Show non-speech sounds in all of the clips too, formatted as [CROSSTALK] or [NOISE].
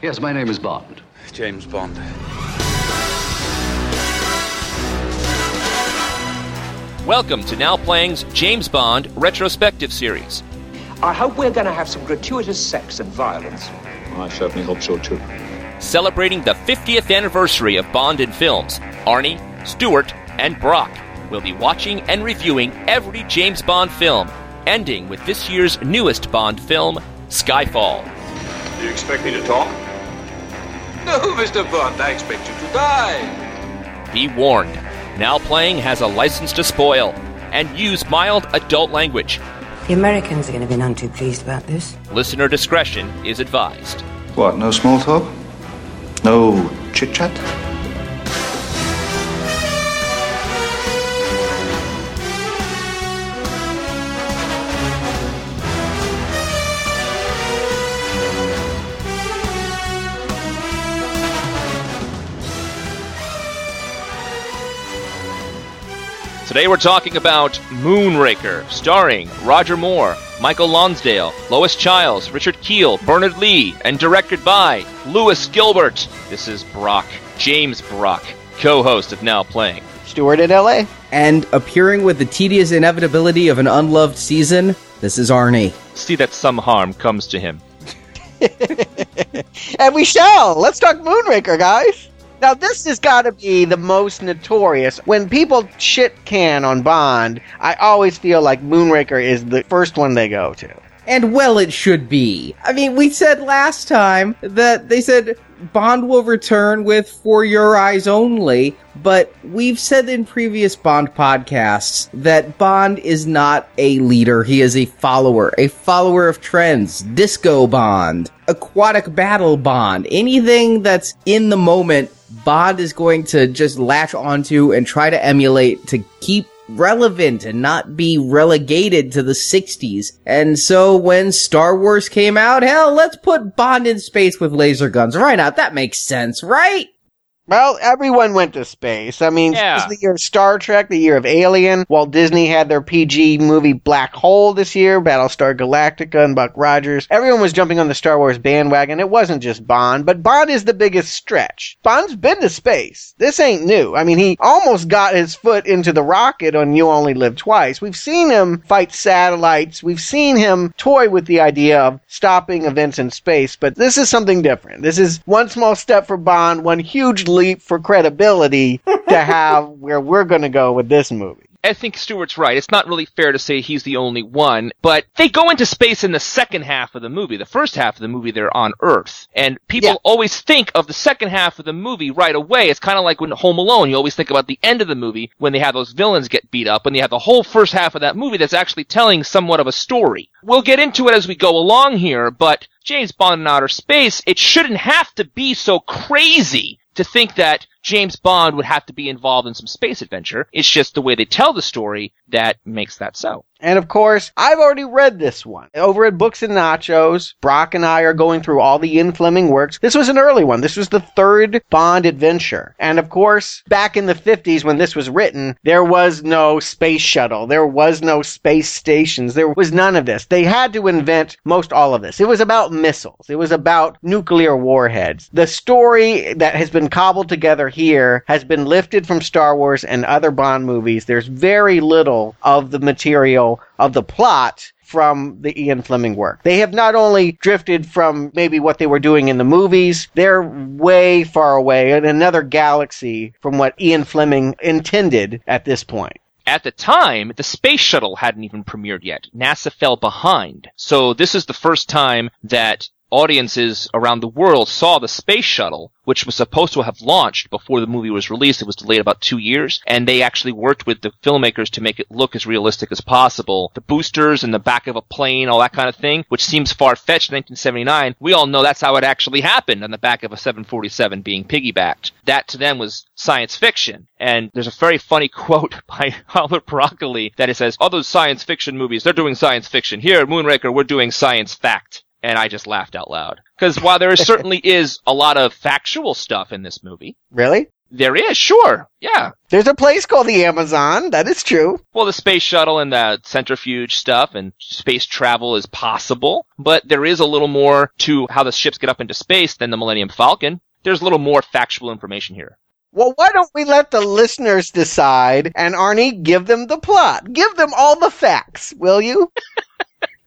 Yes, my name is Bond. James Bond. Welcome to Now Playing's James Bond retrospective series. I hope we're going to have some gratuitous sex and violence. I certainly hope so too. Celebrating the 50th anniversary of Bond in films, Arnie, Stuart, and Brock will be watching and reviewing every James Bond film, ending with this year's newest Bond film, Skyfall. Do you expect me to talk? No, Mr. Bond, I expect you to die. Be warned, Now Playing has a license to spoil and use mild adult language. The Americans are going to be none too pleased about this. Listener discretion is advised. What, no small talk? No chit chat? Today we're talking about Moonraker, starring Roger Moore, Michael Lonsdale, Lois Chiles, Richard Kiel, Bernard Lee, and directed by Lewis Gilbert. This is Brock, James Brock, co-host of Now Playing. Stuart in LA. And appearing with the tedious inevitability of an unloved season, this is Arnie. See that some harm comes to him. [LAUGHS] and we shall. Let's talk Moonraker, guys. Now, this has got to be the most notorious. When people shit can on Bond, I always feel like Moonraker is the first one they go to. And well, it should be. I mean, we said last time that they said Bond will return with For Your Eyes Only, but we've said in previous Bond podcasts that Bond is not a leader, he is a follower, a follower of trends. Disco Bond, aquatic battle Bond, anything that's in the moment, Bond is going to just latch onto and try to emulate to keep relevant and not be relegated to the 60s. And so when Star Wars came out, hell, let's put Bond in space with laser guns. Right now, that makes sense, right? Well, everyone went to space. I mean, Yeah. the year of Star Trek, the year of Alien. Walt Disney had their PG movie Black Hole this year, Battlestar Galactica and Buck Rogers. Everyone was jumping on the Star Wars bandwagon. It wasn't just Bond, but Bond is the biggest stretch. Bond's been to space. This ain't new. I mean, he almost got his foot into the rocket on You Only Live Twice. We've seen him fight satellites. We've seen him toy with the idea of stopping events in space, but this is something different. This is one small step for Bond, one huge leap for credibility to [LAUGHS] have where we're going to go with this movie. I think Stuart's right. It's not really fair to say he's the only one, but they go into space in the second half of the movie. The first half of the movie, they're on Earth. And people Yeah. always think of the second half of the movie right away. It's kind of like when Home Alone, you always think about the end of the movie when they have those villains get beat up and they have the whole first half of that movie that's actually telling somewhat of a story. We'll get into it as we go along here, but James Bond in outer space, it shouldn't have to be so crazy to think that James Bond would have to be involved in some space adventure. It's just the way they tell the story that makes that so. And of course, I've already read this one. Over at Books and Nachos, Brock and I are going through all the Ian Fleming works. This was an early one. This was the third Bond adventure. And of course, back in the 50s when this was written, there was no space shuttle. There was no space stations. There was none of this. They had to invent most all of this. It was about missiles. It was about nuclear warheads. The story that has been cobbled together here has been lifted from Star Wars and other Bond movies. There's very little of the material of the plot from the Ian Fleming work. They have not only drifted from maybe what they were doing in the movies, they're way far away in another galaxy from what Ian Fleming intended at this point. At the time, the space shuttle hadn't even premiered yet. NASA fell behind. So this is the first time that audiences around the world saw the space shuttle, which was supposed to have launched before the movie was released. It was delayed about two years, and they actually worked with the filmmakers to make it look as realistic as possible. The boosters in the back of a plane, all that kind of thing, which seems far-fetched in 1979, we all know that's how it actually happened on the back of a 747 being piggybacked. That to them was science fiction. And there's a very funny [LAUGHS] quote by Albert Broccoli that it says, all those science fiction movies, they're doing science fiction. Here at Moonraker, we're doing science fact and I just laughed out loud. Because while there [LAUGHS] certainly is a lot of factual stuff in this movie, Really? There is, sure. Yeah. There's a place called the Amazon. That is true. Well, the space shuttle and the centrifuge stuff and space travel is possible, but there is a little more to how the ships get up into space than the Millennium Falcon. There's a little more factual information here. Well, why don't we let the listeners decide and Arnie give them the plot? Give them all the facts, will you? [LAUGHS]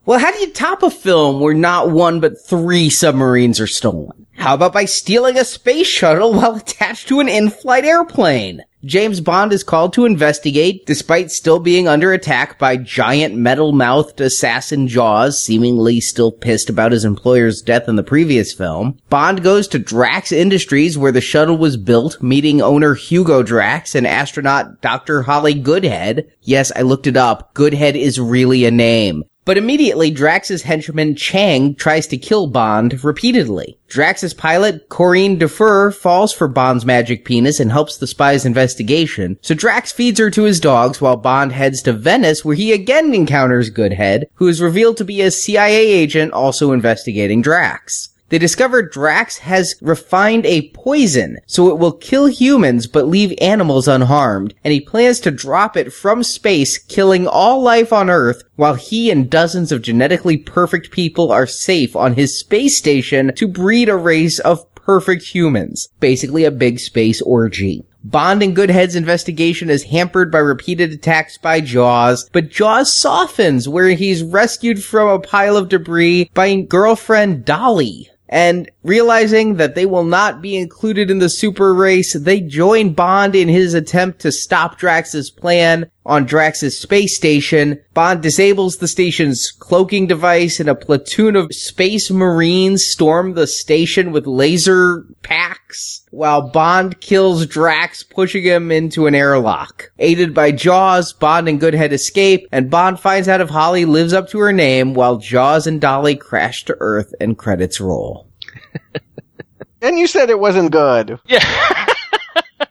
Well, how do you top a film where not one but three submarines are stolen? How about by stealing a space shuttle while attached to an in-flight airplane? James Bond is called to investigate despite still being under attack by giant metal-mouthed assassin Jaws, seemingly still pissed about his employer's death in the previous film. Bond goes to Drax Industries where the shuttle was built, meeting owner Hugo Drax and astronaut Dr. Holly Goodhead. Yes, I looked it up. Goodhead is really a name. But immediately, Drax's henchman Chang tries to kill Bond repeatedly. Drax's pilot, Corinne Dufour, falls for Bond's magic penis and helps the spy's investigation, so Drax feeds her to his dogs while Bond heads to Venice where he again encounters Goodhead, who is revealed to be a CIA agent also investigating Drax. They discover Drax has refined a poison, so it will kill humans but leave animals unharmed, and he plans to drop it from space, killing all life on Earth, while he and dozens of genetically perfect people are safe on his space station to breed a race of perfect humans. Basically a big space orgy. Bond and Goodhead's investigation is hampered by repeated attacks by Jaws, but Jaws softens where he's rescued from a pile of debris by girlfriend Dolly and realizing that they will not be included in the super race, they join Bond in his attempt to stop Drax's plan on Drax's space station. Bond disables the station's cloaking device and a platoon of space marines storm the station with laser packs while Bond kills Drax, pushing him into an airlock. Aided by Jaws, Bond and Goodhead escape, and Bond finds out if Holly lives up to her name while Jaws and Dolly crash to Earth and credits roll. [LAUGHS] And you said it wasn't good. Yeah. [LAUGHS]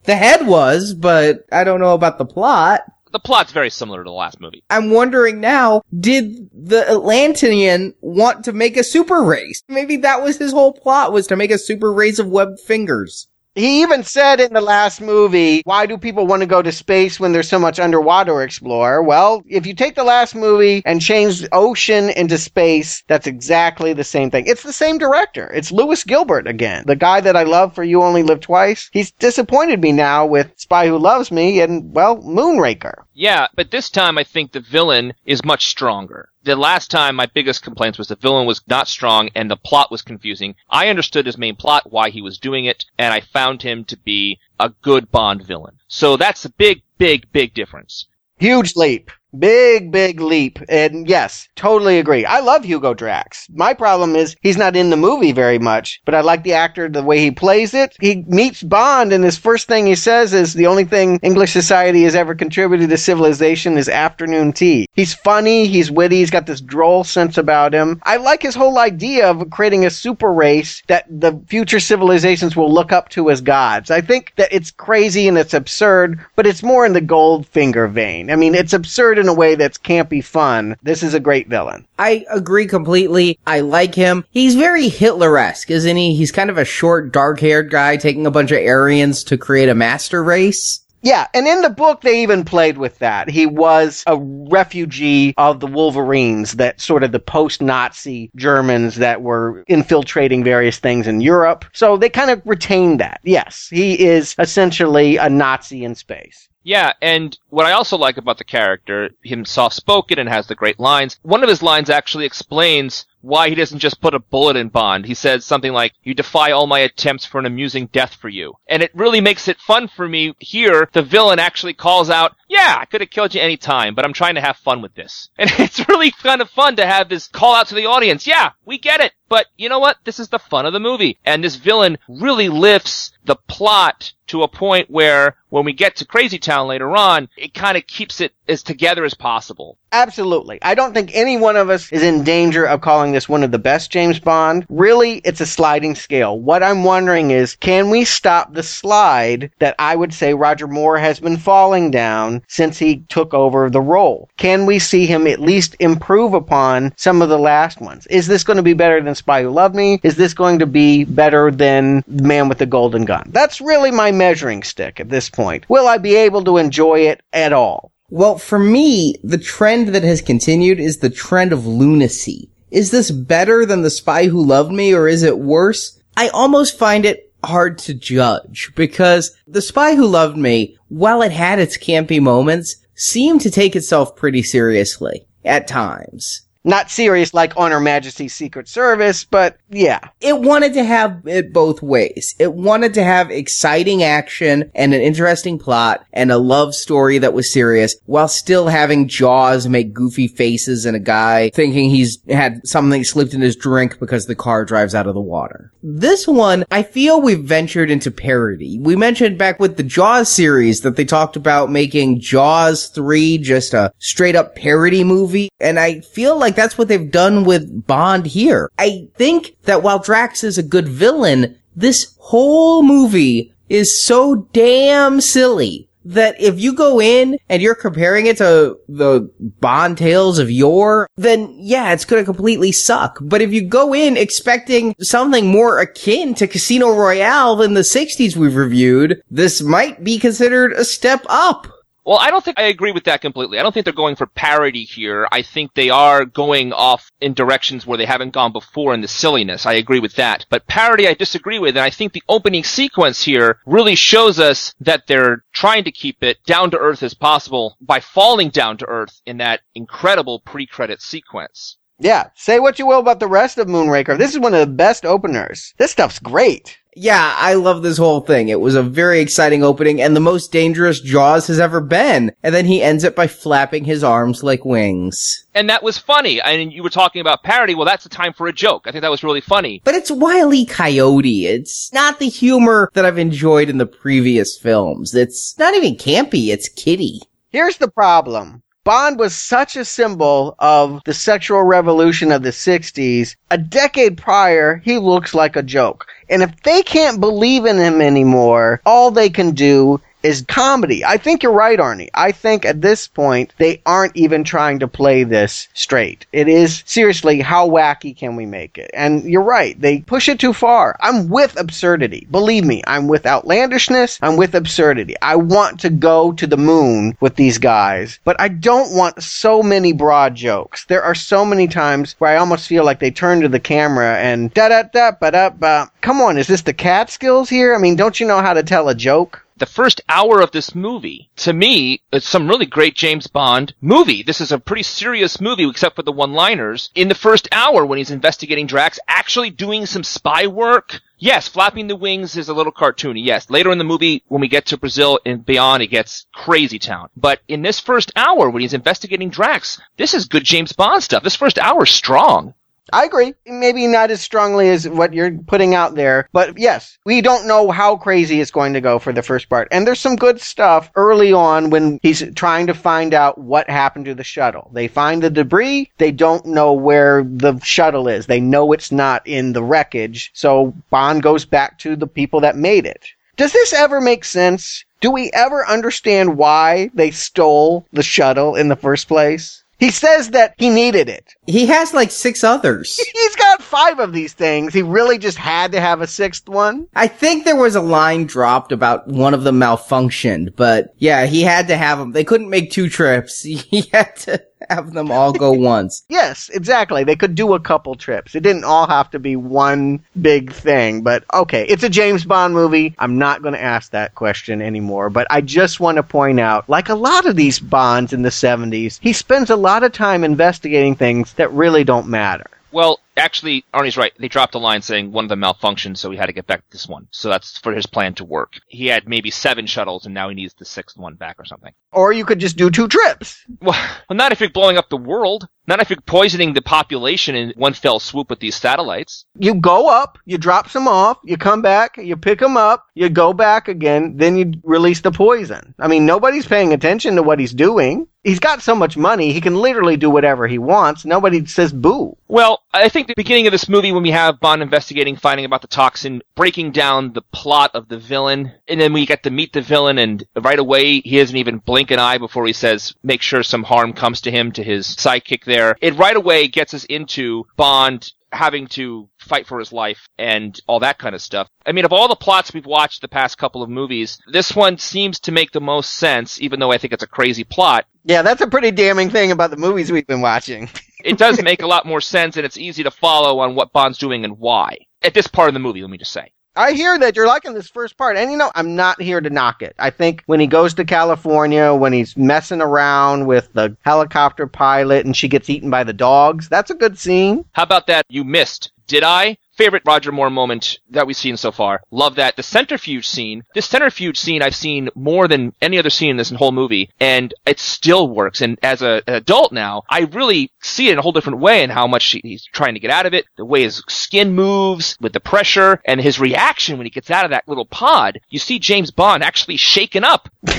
The head was, but I don't know about the plot. The plot's very similar to the last movie. I'm wondering now, did the Atlantean want to make a super race? Maybe that was his whole plot was to make a super race of webbed fingers. He even said in the last movie, why do people want to go to space when there's so much underwater explore? Well, if you take the last movie and change ocean into space, that's exactly the same thing. It's the same director. It's Lewis Gilbert again. The guy that I love for You Only Live Twice. He's disappointed me now with Spy Who Loves Me and, well, Moonraker. Yeah, but this time I think the villain is much stronger. The last time my biggest complaints was the villain was not strong and the plot was confusing. I understood his main plot, why he was doing it, and I found him to be a good Bond villain. So that's a big, big, big difference. Huge leap. Big, big leap. And yes, totally agree. I love Hugo Drax. My problem is he's not in the movie very much, but I like the actor, the way he plays it. He meets Bond and his first thing he says is the only thing English society has ever contributed to civilization is afternoon tea. He's funny, he's witty, he's got this droll sense about him. I like his whole idea of creating a super race that the future civilizations will look up to as gods. I think that it's crazy and it's absurd, but it's more in the Goldfinger vein. I mean, it's absurd in a way that's campy fun. This is a great villain. I agree completely. I like him. He's very Hitler-esque, isn't he? He's kind of a short, dark-haired guy taking a bunch of Aryans to create a master race. Yeah, and in the book they even played with that. He was a refugee of the Wolverines, that sort of the post-Nazi Germans that were infiltrating various things in Europe. So they kind of retained that. Yes, he is essentially a Nazi in space. Yeah, and what I also like about the character, him soft spoken and has the great lines. One of his lines actually explains why he doesn't just put a bullet in Bond. He says something like, you defy all my attempts for an amusing death for you. And it really makes it fun for me here. The villain actually calls out, yeah, I could have killed you any time, but I'm trying to have fun with this. [LAUGHS] And it's really kind of fun to have this call out to the audience. Yeah, we get it. But you know what? This is the fun of the movie. And this villain really lifts the plot to a point where when we get to Crazy Town later on, it kind of keeps it as together as possible. Absolutely. I don't think any one of us is in danger of calling this one of the best James Bond. Really, it's a sliding scale. What I'm wondering is, can we stop the slide that I would say Roger Moore has been falling down since he took over the role? Can we see him at least improve upon some of the last ones? Is this going to be better than Spy Who Loved Me? Is this going to be better than Man with the Golden Gun? That's really my measuring stick at this point. Will I be able to enjoy it at all? Well, for me, the trend that has continued is the trend of lunacy. Is this better than The Spy Who Loved Me or is it worse? I almost find it hard to judge because The Spy Who Loved Me, while it had its campy moments, seemed to take itself pretty seriously at times. Not serious like on Her Majesty's Secret Service, but yeah. It wanted to have it both ways. It wanted to have exciting action and an interesting plot and a love story that was serious while still having Jaws make goofy faces and a guy thinking he's had something slipped in his drink because the car drives out of the water. This one, I feel we've ventured into parody. We mentioned back with the Jaws series that they talked about making Jaws 3 just a straight up parody movie. And I feel like that's what they've done with Bond here. I think that while Drax is a good villain, this whole movie is so damn silly that if you go in and you're comparing it to the Bond tales of yore, then yeah, it's gonna completely suck. But if you go in expecting something more akin to Casino Royale than the 60s we've reviewed, this might be considered a step up. Well, I don't think I agree with that completely. I don't think they're going for parody here. I think they are going off in directions where they haven't gone before in the silliness. I agree with that. But parody I disagree with, and I think the opening sequence here really shows us that they're trying to keep it down to earth as possible by falling down to earth in that incredible pre-credit sequence. Yeah, say what you will about the rest of Moonraker. This is one of the best openers. This stuff's great. Yeah, I love this whole thing. It was a very exciting opening and the most dangerous Jaws has ever been. And then he ends it by flapping his arms like wings. And that was funny. And you were talking about parody. Well, that's the time for a joke. I think that was really funny. But it's Wile E. Coyote. It's not the humor that I've enjoyed in the previous films. It's not even campy. It's kitty. Here's the problem. Bond was such a symbol of the sexual revolution of the 60s. A decade prior, he looks like a joke. And if they can't believe in him anymore, all they can do is comedy. I think you're right, Arnie. I think at this point, they aren't even trying to play this straight. It is seriously, how wacky can we make it? And you're right. They push it too far. I'm with absurdity. Believe me, I'm with outlandishness. I'm with absurdity. I want to go to the moon with these guys, but I don't want so many broad jokes. There are so many times where I almost feel like they turn to the camera and da da da ba da ba. Come on, is this the Catskills here? I mean, don't you know how to tell a joke? The first hour of this movie, to me, it's some really great James Bond movie. This is a pretty serious movie, except for the one-liners. In the first hour, when he's investigating Drax, actually doing some spy work. Yes, flapping the wings is a little cartoony. Yes, later in the movie, when we get to Brazil and beyond, it gets crazy town. But in this first hour, when he's investigating Drax, this is good James Bond stuff. This first hour is strong. I agree. Maybe not as strongly as what you're putting out there, but yes, we don't know how crazy it's going to go for the first part. And there's some good stuff early on when he's trying to find out what happened to the shuttle. They find the debris. They don't know where the shuttle is. They know it's not in the wreckage. So Bond goes back to the people that made it. Does this ever make sense? Do we ever understand why they stole the shuttle in the first place? He says that he needed it. He has like six others. [LAUGHS] He's got five of these things. He really just had to have a sixth one. I think there was a line dropped about one of them malfunctioned, but yeah, he had to have them. They couldn't make two trips. [LAUGHS] He had to [LAUGHS] have them all go once. [LAUGHS] Yes, exactly. They could do a couple trips. It didn't all have to be one big thing, but okay. It's a James Bond movie. I'm not going to ask that question anymore, but I just want to point out, like a lot of these Bonds in the 70s, he spends a lot of time investigating things that really don't matter. Well, actually, Arnie's right. They dropped a line saying one of them malfunctioned, so he had to get back this one. So that's for his plan to work. He had maybe seven shuttles, and now he needs the sixth one back or something. Or you could just do two trips. Well, well not if you're blowing up the world. Not if you're poisoning the population in one fell swoop with these satellites. You go up, you drop some off, you come back, you pick them up, you go back again, then you release the poison. I mean, nobody's paying attention to what he's doing. He's got so much money, he can literally do whatever he wants. Nobody says boo. Well, I think the beginning of this movie, when we have Bond investigating, finding about the toxin, breaking down the plot of the villain, and then we get to meet the villain, and right away, he doesn't even blink an eye before he says, make sure some harm comes to him, to his sidekick there. It right away gets us into Bond having to fight for his life and all that kind of stuff. I mean, of all the plots we've watched the past couple of movies, this one seems to make the most sense, even though I think it's a crazy plot. Yeah, that's a pretty damning thing about the movies we've been watching. [LAUGHS] It does make a lot more sense and it's easy to follow on what Bond's doing and why. At this part of the movie, let me just say. I hear that you're liking this first part, and you know, I'm not here to knock it. I think when he goes to California, when he's messing around with the helicopter pilot and she gets eaten by the dogs, that's a good scene. How about that you missed? Did I? Favorite Roger Moore moment that we've seen so far. Love that. The centrifuge scene. This centrifuge scene I've seen more than any other scene in this whole movie, and it still works. And as a, an adult now, I really see it in a whole different way and how much he- he's trying to get out of it, the way his skin moves with the pressure, and his reaction when he gets out of that little pod. You see James Bond actually shaken up. [LAUGHS]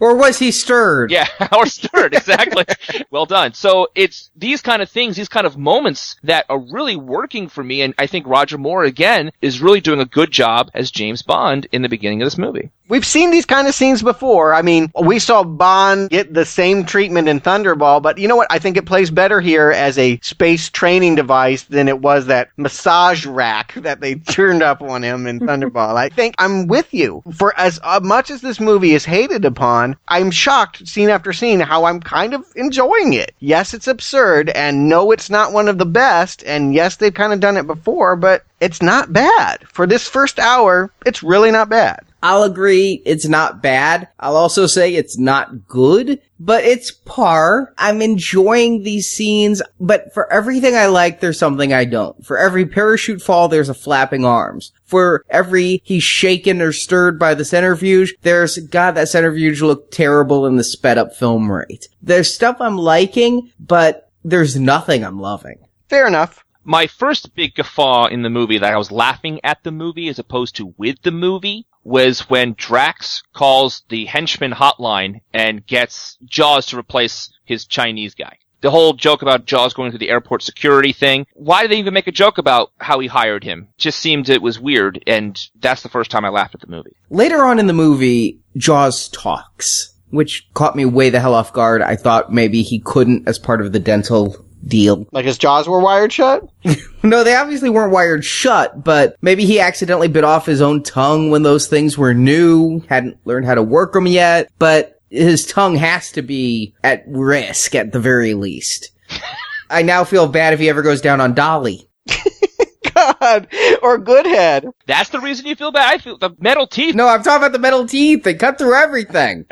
Or was he stirred? Yeah, [LAUGHS] or stirred, exactly. [LAUGHS] well done. So it's these kind of things, these kind of moments that are really working for me, and I think Roger Moore again is really doing a good job as James Bond in the beginning of this movie. We've seen these kind of scenes before. I mean, we saw Bond get the same treatment in Thunderball, but you know what? I think it plays better here as a space training device than it was that massage rack that they [LAUGHS] turned up on him in Thunderball. I think I'm with you. For as uh, much as this movie is hated upon, I'm shocked scene after scene how I'm kind of enjoying it. Yes, it's absurd, and no, it's not one of the best, and yes, they've kind of done it before, but it's not bad. For this first hour, it's really not bad. I'll agree it's not bad. I'll also say it's not good, but it's par. I'm enjoying these scenes, but for everything I like, there's something I don't. For every parachute fall, there's a flapping arms. For every he's shaken or stirred by the centrifuge, there's, God, that centrifuge looked terrible in the sped up film rate. There's stuff I'm liking, but there's nothing I'm loving. Fair enough. My first big guffaw in the movie that I was laughing at the movie as opposed to with the movie was when Drax calls the henchman hotline and gets Jaws to replace his Chinese guy. The whole joke about Jaws going through the airport security thing. Why did they even make a joke about how he hired him? Just seemed it was weird, and that's the first time I laughed at the movie. Later on in the movie, Jaws talks, which caught me way the hell off guard. I thought maybe he couldn't as part of the dental deal. Like his jaws were wired shut? [LAUGHS] No, they obviously weren't wired shut, but maybe he accidentally bit off his own tongue when those things were new, hadn't learned how to work them yet, but his tongue has to be at risk at the very least. [LAUGHS] I now feel bad if he ever goes down on Dolly. [LAUGHS] God. Or Goodhead. That's the reason you feel bad. I feel the metal teeth. No, I'm talking about the metal teeth. They cut through everything.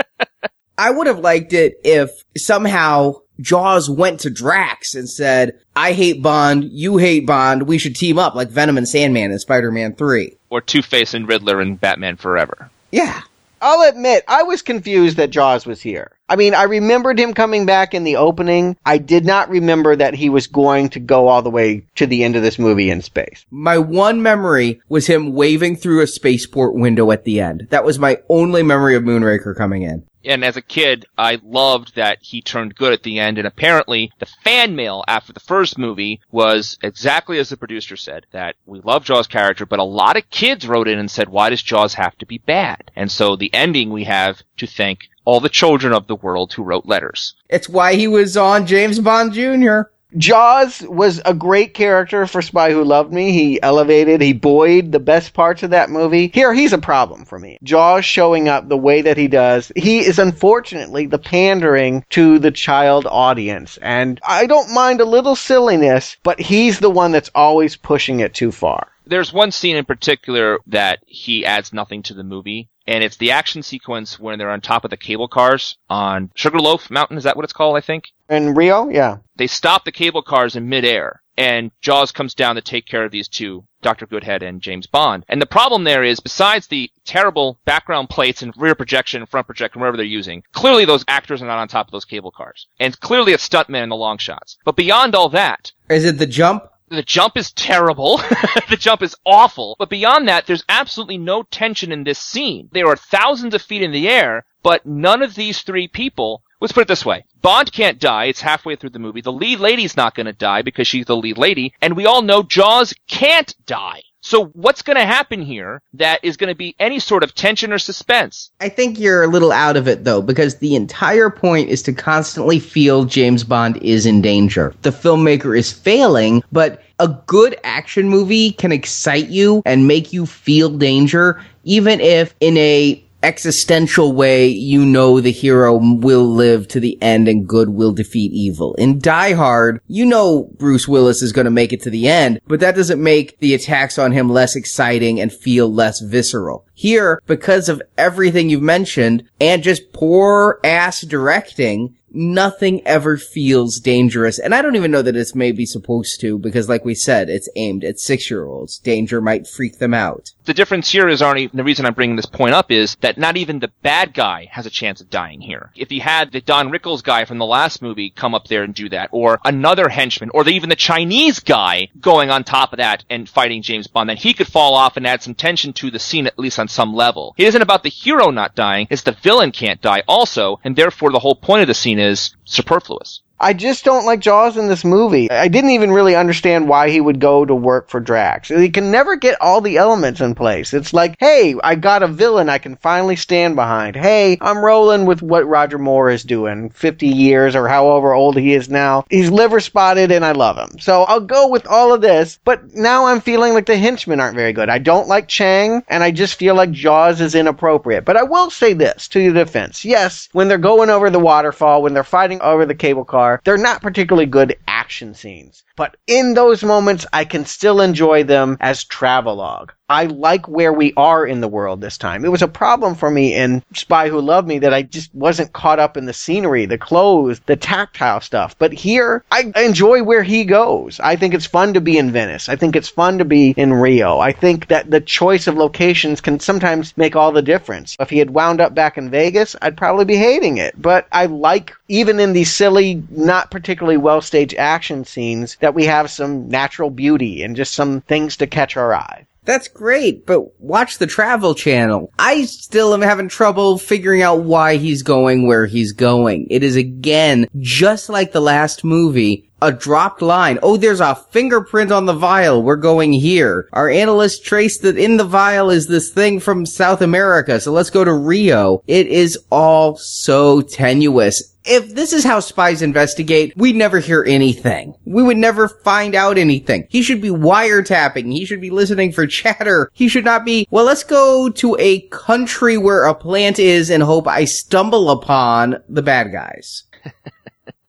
I would have liked it if somehow Jaws went to Drax and said, I hate Bond, you hate Bond, we should team up like Venom and Sandman in Spider-Man 3. Or Two Face and Riddler and Batman Forever. Yeah. I'll admit, I was confused that Jaws was here. I mean, I remembered him coming back in the opening. I did not remember that he was going to go all the way to the end of this movie in space. My one memory was him waving through a spaceport window at the end. That was my only memory of Moonraker coming in. And as a kid, I loved that he turned good at the end. And apparently, the fan mail after the first movie was exactly as the producer said that we love Jaws' character, but a lot of kids wrote in and said, why does Jaws have to be bad? And so the ending we have to thank all the children of the world who wrote letters. It's why he was on James Bond Jr. Jaws was a great character for Spy Who Loved Me. He elevated, he buoyed the best parts of that movie. Here, he's a problem for me. Jaws showing up the way that he does, he is unfortunately the pandering to the child audience. And I don't mind a little silliness, but he's the one that's always pushing it too far. There's one scene in particular that he adds nothing to the movie. And it's the action sequence when they're on top of the cable cars on Sugarloaf Mountain. Is that what it's called? I think. In Rio, yeah. they stop the cable cars in midair, and Jaws comes down to take care of these two, Dr. Goodhead and James Bond. And the problem there is, besides the terrible background plates and rear projection front projection, whatever they're using, clearly those actors are not on top of those cable cars. And clearly it's stuntmen in the long shots. But beyond all that, Is it the jump? The jump is terrible. [LAUGHS] the jump is awful. But beyond that, there's absolutely no tension in this scene. There are thousands of feet in the air, but none of these three people, let's put it this way. Bond can't die. It's halfway through the movie. The lead lady's not going to die because she's the lead lady. And we all know Jaws can't die. So what's going to happen here that is going to be any sort of tension or suspense? I think you're a little out of it though, because the entire point is to constantly feel James Bond is in danger. The filmmaker is failing, but a good action movie can excite you and make you feel danger, even if in a existential way, you know the hero will live to the end and good will defeat evil. In Die Hard, you know Bruce Willis is going to make it to the end, but that doesn't make the attacks on him less exciting and feel less visceral. Here, because of everything you've mentioned and just poor ass directing, nothing ever feels dangerous. And I don't even know that it's maybe supposed to because like we said, it's aimed at six year olds. Danger might freak them out. The difference here is, Arnie, the reason I'm bringing this point up is that not even the bad guy has a chance of dying here. If he had the Don Rickles guy from the last movie come up there and do that, or another henchman, or even the Chinese guy going on top of that and fighting James Bond, then he could fall off and add some tension to the scene at least on some level. It isn't about the hero not dying, it's the villain can't die also, and therefore the whole point of the scene is superfluous. I just don't like Jaws in this movie. I didn't even really understand why he would go to work for Drax. He can never get all the elements in place. It's like, hey, I got a villain I can finally stand behind. Hey, I'm rolling with what Roger Moore is doing. 50 years or however old he is now. He's liver spotted and I love him. So I'll go with all of this, but now I'm feeling like the henchmen aren't very good. I don't like Chang and I just feel like Jaws is inappropriate. But I will say this to your defense. Yes, when they're going over the waterfall, when they're fighting over the cable car, they're not particularly good action scenes. But in those moments, I can still enjoy them as travelogue. I like where we are in the world this time. It was a problem for me in Spy Who Loved Me that I just wasn't caught up in the scenery, the clothes, the tactile stuff. But here, I enjoy where he goes. I think it's fun to be in Venice. I think it's fun to be in Rio. I think that the choice of locations can sometimes make all the difference. If he had wound up back in Vegas, I'd probably be hating it. But I like, even in these silly, not particularly well staged action scenes, that we have some natural beauty and just some things to catch our eye. That's great, but watch the travel channel. I still am having trouble figuring out why he's going where he's going. It is again, just like the last movie, a dropped line. Oh, there's a fingerprint on the vial. We're going here. Our analyst traced that in the vial is this thing from South America. So let's go to Rio. It is all so tenuous if this is how spies investigate, we'd never hear anything. We would never find out anything. He should be wiretapping. He should be listening for [LAUGHS] chatter. He should not be, well, let's go to a country where a plant is and hope I stumble upon the bad guys. [LAUGHS]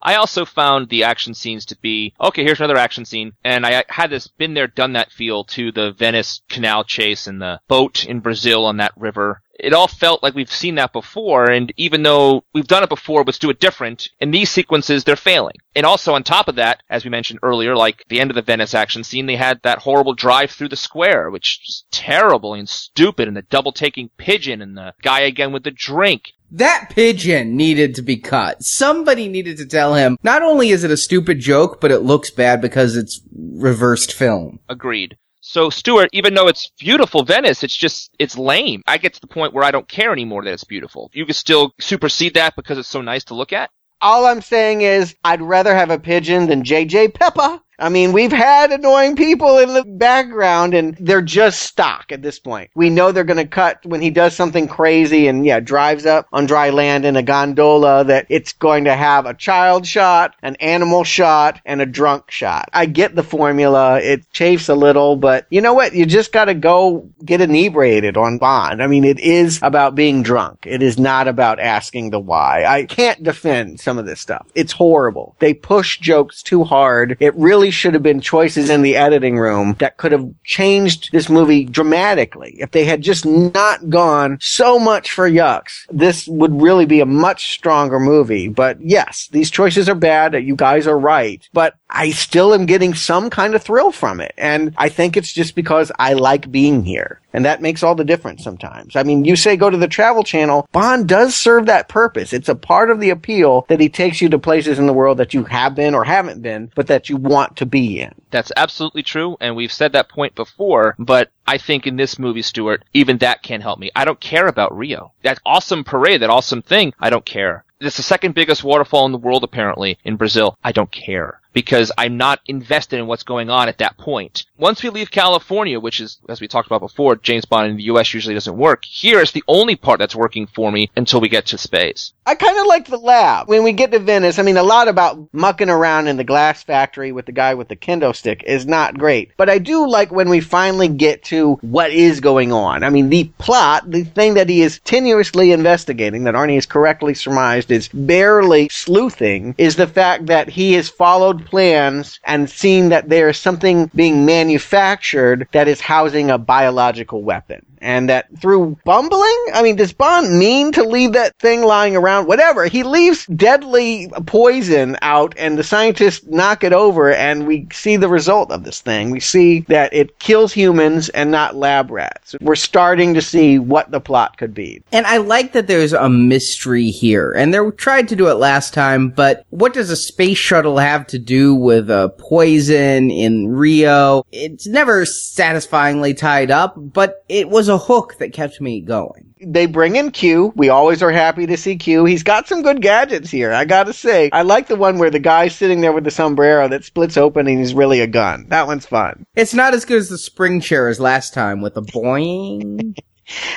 I also found the action scenes to be okay. Here's another action scene, and I had this been there, done that feel to the Venice Canal chase and the boat in Brazil on that river. It all felt like we've seen that before, and even though we've done it before, let's do it different. In these sequences, they're failing. And also on top of that, as we mentioned earlier, like the end of the Venice action scene, they had that horrible drive through the square, which is terrible and stupid, and the double taking pigeon, and the guy again with the drink. That pigeon needed to be cut. Somebody needed to tell him, not only is it a stupid joke, but it looks bad because it's reversed film. Agreed. So Stuart, even though it's beautiful Venice, it's just, it's lame. I get to the point where I don't care anymore that it's beautiful. You can still supersede that because it's so nice to look at. All I'm saying is, I'd rather have a pigeon than J.W. Pepper. I mean, we've had annoying people in the background and they're just stock at this point. We know they're going to cut when he does something crazy and yeah, drives up on dry land in a gondola that it's going to have a child shot, an animal shot, and a drunk shot. I get the formula. It chafes a little, but you know what? You just got to go get inebriated on Bond. I mean, it is about being drunk. It is not about asking the why. I can't defend some of this stuff. It's horrible. They push jokes too hard. It really should have been choices in the editing room that could have changed this movie dramatically. If they had just not gone so much for yucks, this would really be a much stronger movie. But yes, these choices are bad. You guys are right. But I still am getting some kind of thrill from it. And I think it's just because I like being here. And that makes all the difference sometimes. I mean, you say go to the travel channel. Bond does serve that purpose. It's a part of the appeal that he takes you to places in the world that you have been or haven't been, but that you want to be in. That's absolutely true, and we've said that point before, but I think in this movie, Stuart, even that can't help me. I don't care about Rio. That awesome parade, that awesome thing, I don't care. It's the second biggest waterfall in the world, apparently, in Brazil. I don't care because I'm not invested in what's going on at that point. Once we leave California, which is, as we talked about before, James Bond in the US usually doesn't work. Here is the only part that's working for me until we get to space. I kind of like the lab. When we get to Venice, I mean, a lot about mucking around in the glass factory with the guy with the kendo stick is not great. But I do like when we finally get to what is going on. I mean, the plot, the thing that he is tenuously investigating, that Arnie has correctly surmised is barely sleuthing, is the fact that he has followed plans and seen that there is something being manufactured that is housing a biological weapon. And that through bumbling, I mean, does Bond mean to leave that thing lying around? Whatever. He leaves deadly poison out and the scientists knock it over and we see the result of this thing. We see that it kills humans and not lab rats. We're starting to see what the plot could be. And I like that there's a mystery here. And they tried to do it last time, but what does a space shuttle have to do with a poison in Rio? It's never satisfyingly tied up, but it was a hook that kept me going. They bring in Q. We always are happy to see Q. He's got some good gadgets here, I gotta say. I like the one where the guy's sitting there with the sombrero that splits open and he's really a gun. That one's fun. It's not as good as the spring chair as last time with the boing. [LAUGHS]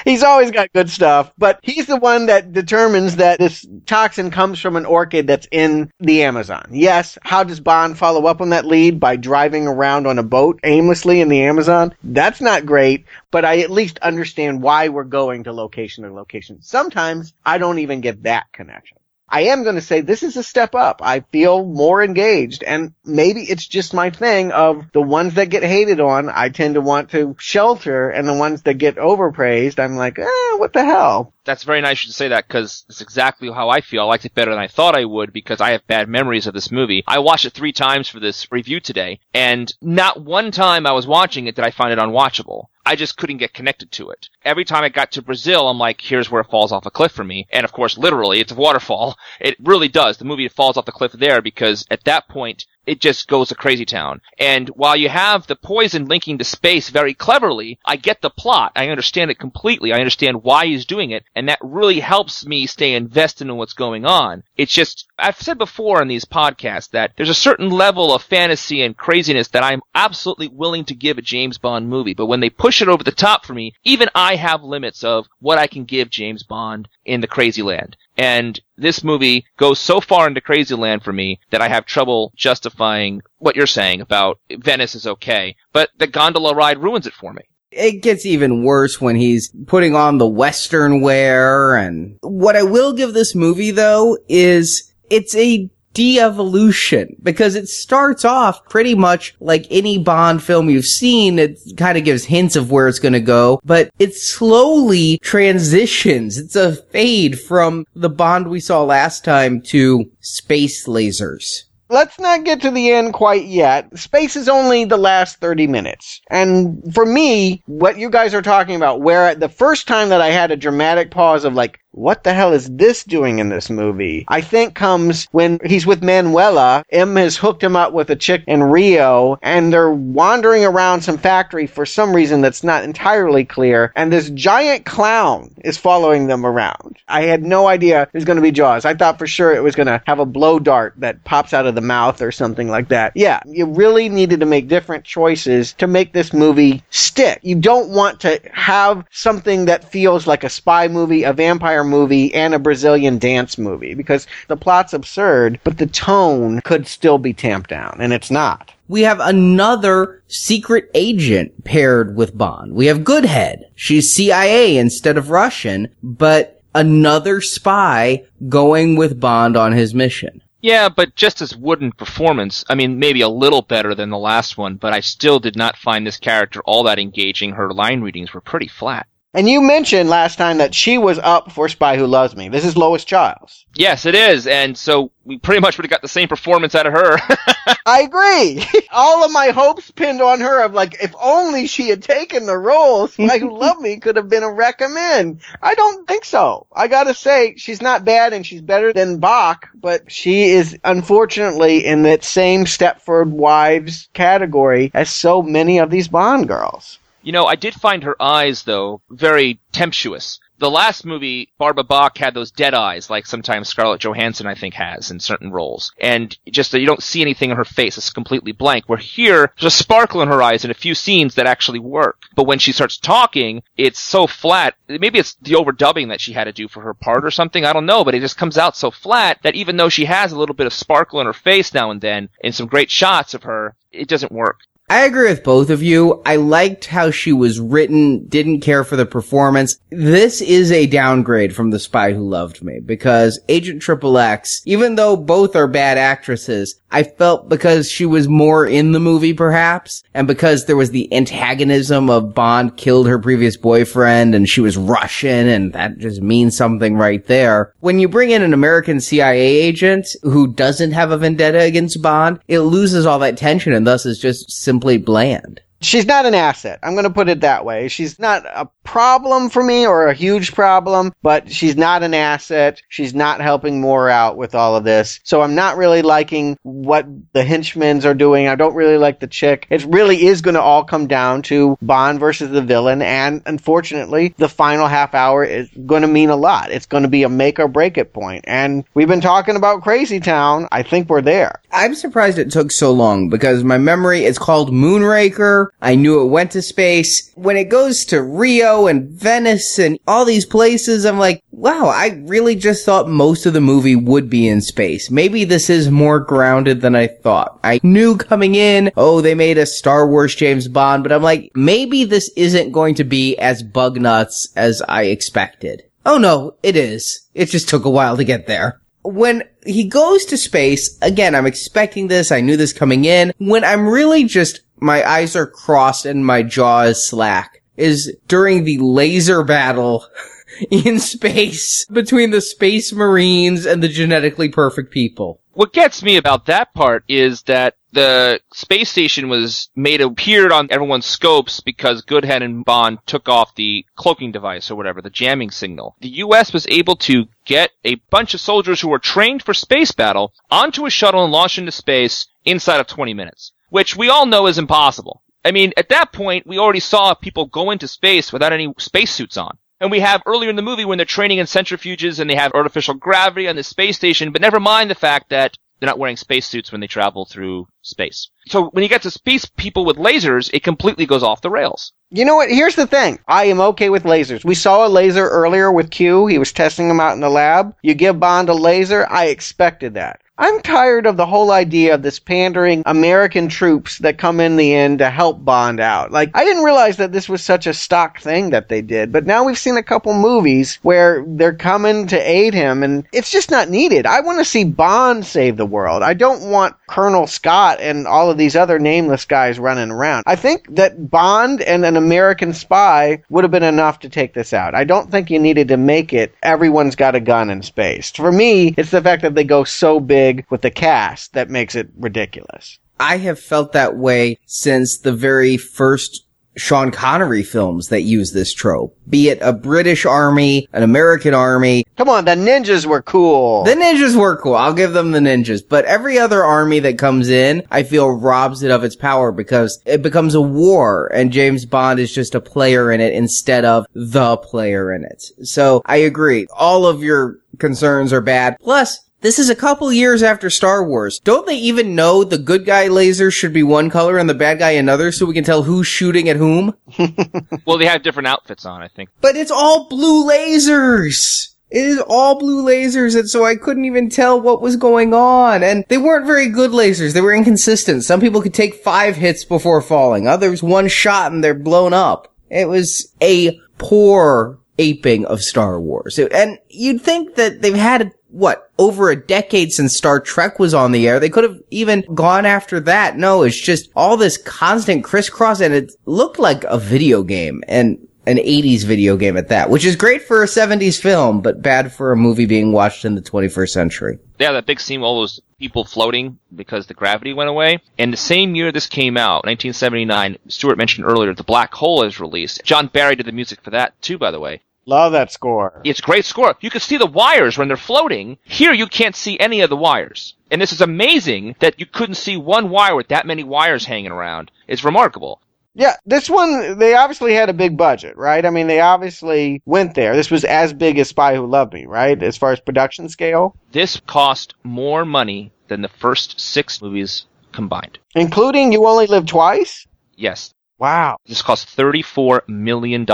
He's always got good stuff, but he's the one that determines that this toxin comes from an orchid that's in the Amazon. Yes, how does Bond follow up on that lead? By driving around on a boat aimlessly in the Amazon? That's not great, but I at least understand why we're going to location to location. Sometimes I don't even get that connection. I am going to say this is a step up. I feel more engaged and maybe it's just my thing of the ones that get hated on, I tend to want to shelter and the ones that get overpraised, I'm like, eh, what the hell? That's very nice you to say that because it's exactly how I feel. I liked it better than I thought I would because I have bad memories of this movie. I watched it three times for this review today and not one time I was watching it did I find it unwatchable. I just couldn't get connected to it. Every time I got to Brazil, I'm like, here's where it falls off a cliff for me. And of course, literally, it's a waterfall. [LAUGHS] It really does. The movie falls off the cliff there because at that point, it just goes to crazy town. And while you have the poison linking to space very cleverly, I get the plot. I understand it completely. I understand why he's doing it. And that really helps me stay invested in what's going on. It's just, I've said before in these podcasts that there's a certain level of fantasy and craziness that I'm absolutely willing to give a James Bond movie. But when they push it over the top for me, even I have limits of what I can give James Bond in the crazy land. And this movie goes so far into crazy land for me that I have trouble justifying what you're saying about Venice is okay, but the gondola ride ruins it for me. It gets even worse when he's putting on the western wear and what I will give this movie though is it's a de-evolution because it starts off pretty much like any Bond film you've seen. It kind of gives hints of where it's going to go, but it slowly transitions. It's a fade from the Bond we saw last time to space lasers let's not get to the end quite yet. Space is only the last 30 minutes. And for me, what you guys are talking about, where the first time that I had a dramatic pause of like, what the hell is this doing in this movie? I think comes when he's with Manuela. M has hooked him up with a chick in Rio and they're wandering around some factory for some reason that's not entirely clear. And this giant clown is following them around. I had no idea it was going to be Jaws. I thought for sure it was going to have a blow dart that pops out of the mouth or something like that. Yeah, you really needed to make different choices to make this movie stick. You don't want to have something that feels like a spy movie, a vampire movie and a Brazilian dance movie because the plot's absurd, but the tone could still be tamped down, and it's not. We have another secret agent paired with Bond. We have Goodhead. She's CIA instead of Russian, but another spy going with Bond on his mission. Yeah, but just as wooden performance, I mean, maybe a little better than the last one, but I still did not find this character all that engaging. Her line readings were pretty flat. And you mentioned last time that she was up for Spy Who Loves Me. This is Lois Chiles. Yes, it is. And so we pretty much would have got the same performance out of her. [LAUGHS] I agree. [LAUGHS] All of my hopes pinned on her of like, if only she had taken the role, [LAUGHS] Spy Who Loved Me could have been a recommend. I don't think so. I gotta say, she's not bad and she's better than Bach, but she is unfortunately in that same Stepford Wives category as so many of these Bond girls. You know, I did find her eyes, though, very tempestuous. The last movie, Barbara Bach had those dead eyes, like sometimes Scarlett Johansson, I think, has in certain roles. And just that you don't see anything in her face. It's completely blank. Where here, there's a sparkle in her eyes in a few scenes that actually work. But when she starts talking, it's so flat. Maybe it's the overdubbing that she had to do for her part or something. I don't know, but it just comes out so flat that even though she has a little bit of sparkle in her face now and then, in some great shots of her, it doesn't work. I agree with both of you. I liked how she was written, didn't care for the performance. This is a downgrade from The Spy Who Loved Me because Agent Triple X, even though both are bad actresses, I felt because she was more in the movie perhaps, and because there was the antagonism of Bond killed her previous boyfriend and she was Russian and that just means something right there. When you bring in an American CIA agent who doesn't have a vendetta against Bond, it loses all that tension and thus is just simply bland. She's not an asset. I'm going to put it that way. She's not a problem for me or a huge problem, but she's not an asset. She's not helping more out with all of this. So I'm not really liking what the henchmen's are doing. I don't really like the chick. It really is going to all come down to Bond versus the villain. And unfortunately, the final half hour is going to mean a lot. It's going to be a make or break it point. And we've been talking about Crazy Town. I think we're there. I'm surprised it took so long because my memory is called Moonraker. I knew it went to space. When it goes to Rio and Venice and all these places, I'm like, wow, I really just thought most of the movie would be in space. Maybe this is more grounded than I thought. I knew coming in, oh, they made a Star Wars James Bond, but I'm like, maybe this isn't going to be as bug nuts as I expected. Oh no, it is. It just took a while to get there when he goes to space, again, I'm expecting this. I knew this coming in. When I'm really just, my eyes are crossed and my jaw is slack is during the laser battle [LAUGHS] in space between the space marines and the genetically perfect people. What gets me about that part is that the space station was made appeared on everyone's scopes because Goodhead and Bond took off the cloaking device or whatever, the jamming signal. The US was able to get a bunch of soldiers who were trained for space battle onto a shuttle and launch into space inside of 20 minutes, which we all know is impossible. I mean, at that point, we already saw people go into space without any spacesuits on. And we have earlier in the movie when they're training in centrifuges and they have artificial gravity on the space station, but never mind the fact that they're not wearing spacesuits when they travel through space. So when you get to space people with lasers, it completely goes off the rails. You know what? Here's the thing. I am okay with lasers. We saw a laser earlier with Q. He was testing them out in the lab. You give Bond a laser. I expected that. I'm tired of the whole idea of this pandering American troops that come in the end to help Bond out. Like, I didn't realize that this was such a stock thing that they did, but now we've seen a couple movies where they're coming to aid him, and it's just not needed. I want to see Bond save the world. I don't want Colonel Scott and all of these other nameless guys running around. I think that Bond and an American spy would have been enough to take this out. I don't think you needed to make it everyone's got a gun in space. For me, it's the fact that they go so big with the cast that makes it ridiculous. I have felt that way since the very first Sean Connery films that use this trope. Be it a British army, an American army. Come on, the ninjas were cool. The ninjas were cool. I'll give them the ninjas. But every other army that comes in, I feel robs it of its power because it becomes a war and James Bond is just a player in it instead of the player in it. So I agree. All of your concerns are bad. Plus, this is a couple years after Star Wars. Don't they even know the good guy laser should be one color and the bad guy another so we can tell who's shooting at whom? [LAUGHS] well, they have different outfits on, I think. But it's all blue lasers! It is all blue lasers, and so I couldn't even tell what was going on. And they weren't very good lasers. They were inconsistent. Some people could take five hits before falling. Others one shot and they're blown up. It was a poor aping of Star Wars. And you'd think that they've had what over a decade since Star Trek was on the air. They could have even gone after that. No, it's just all this constant crisscross and it looked like a video game and an 80s video game at that, which is great for a 70s film, but bad for a movie being watched in the 21st century. Yeah, that big scene, all those people floating because the gravity went away. And the same year this came out, 1979, Stuart mentioned earlier, The Black Hole is released. John Barry did the music for that too, by the way. Love that score. It's great score. You can see the wires when they're floating. Here you can't see any of the wires. And this is amazing that you couldn't see one wire with that many wires hanging around. It's remarkable. Yeah, this one, they obviously had a big budget, right? I mean, they obviously went there. This was as big as Spy Who Loved Me, right? As far as production scale, This cost more money than the first six movies combined. including You Only Live Twice. Yes. Wow. This cost $34 million.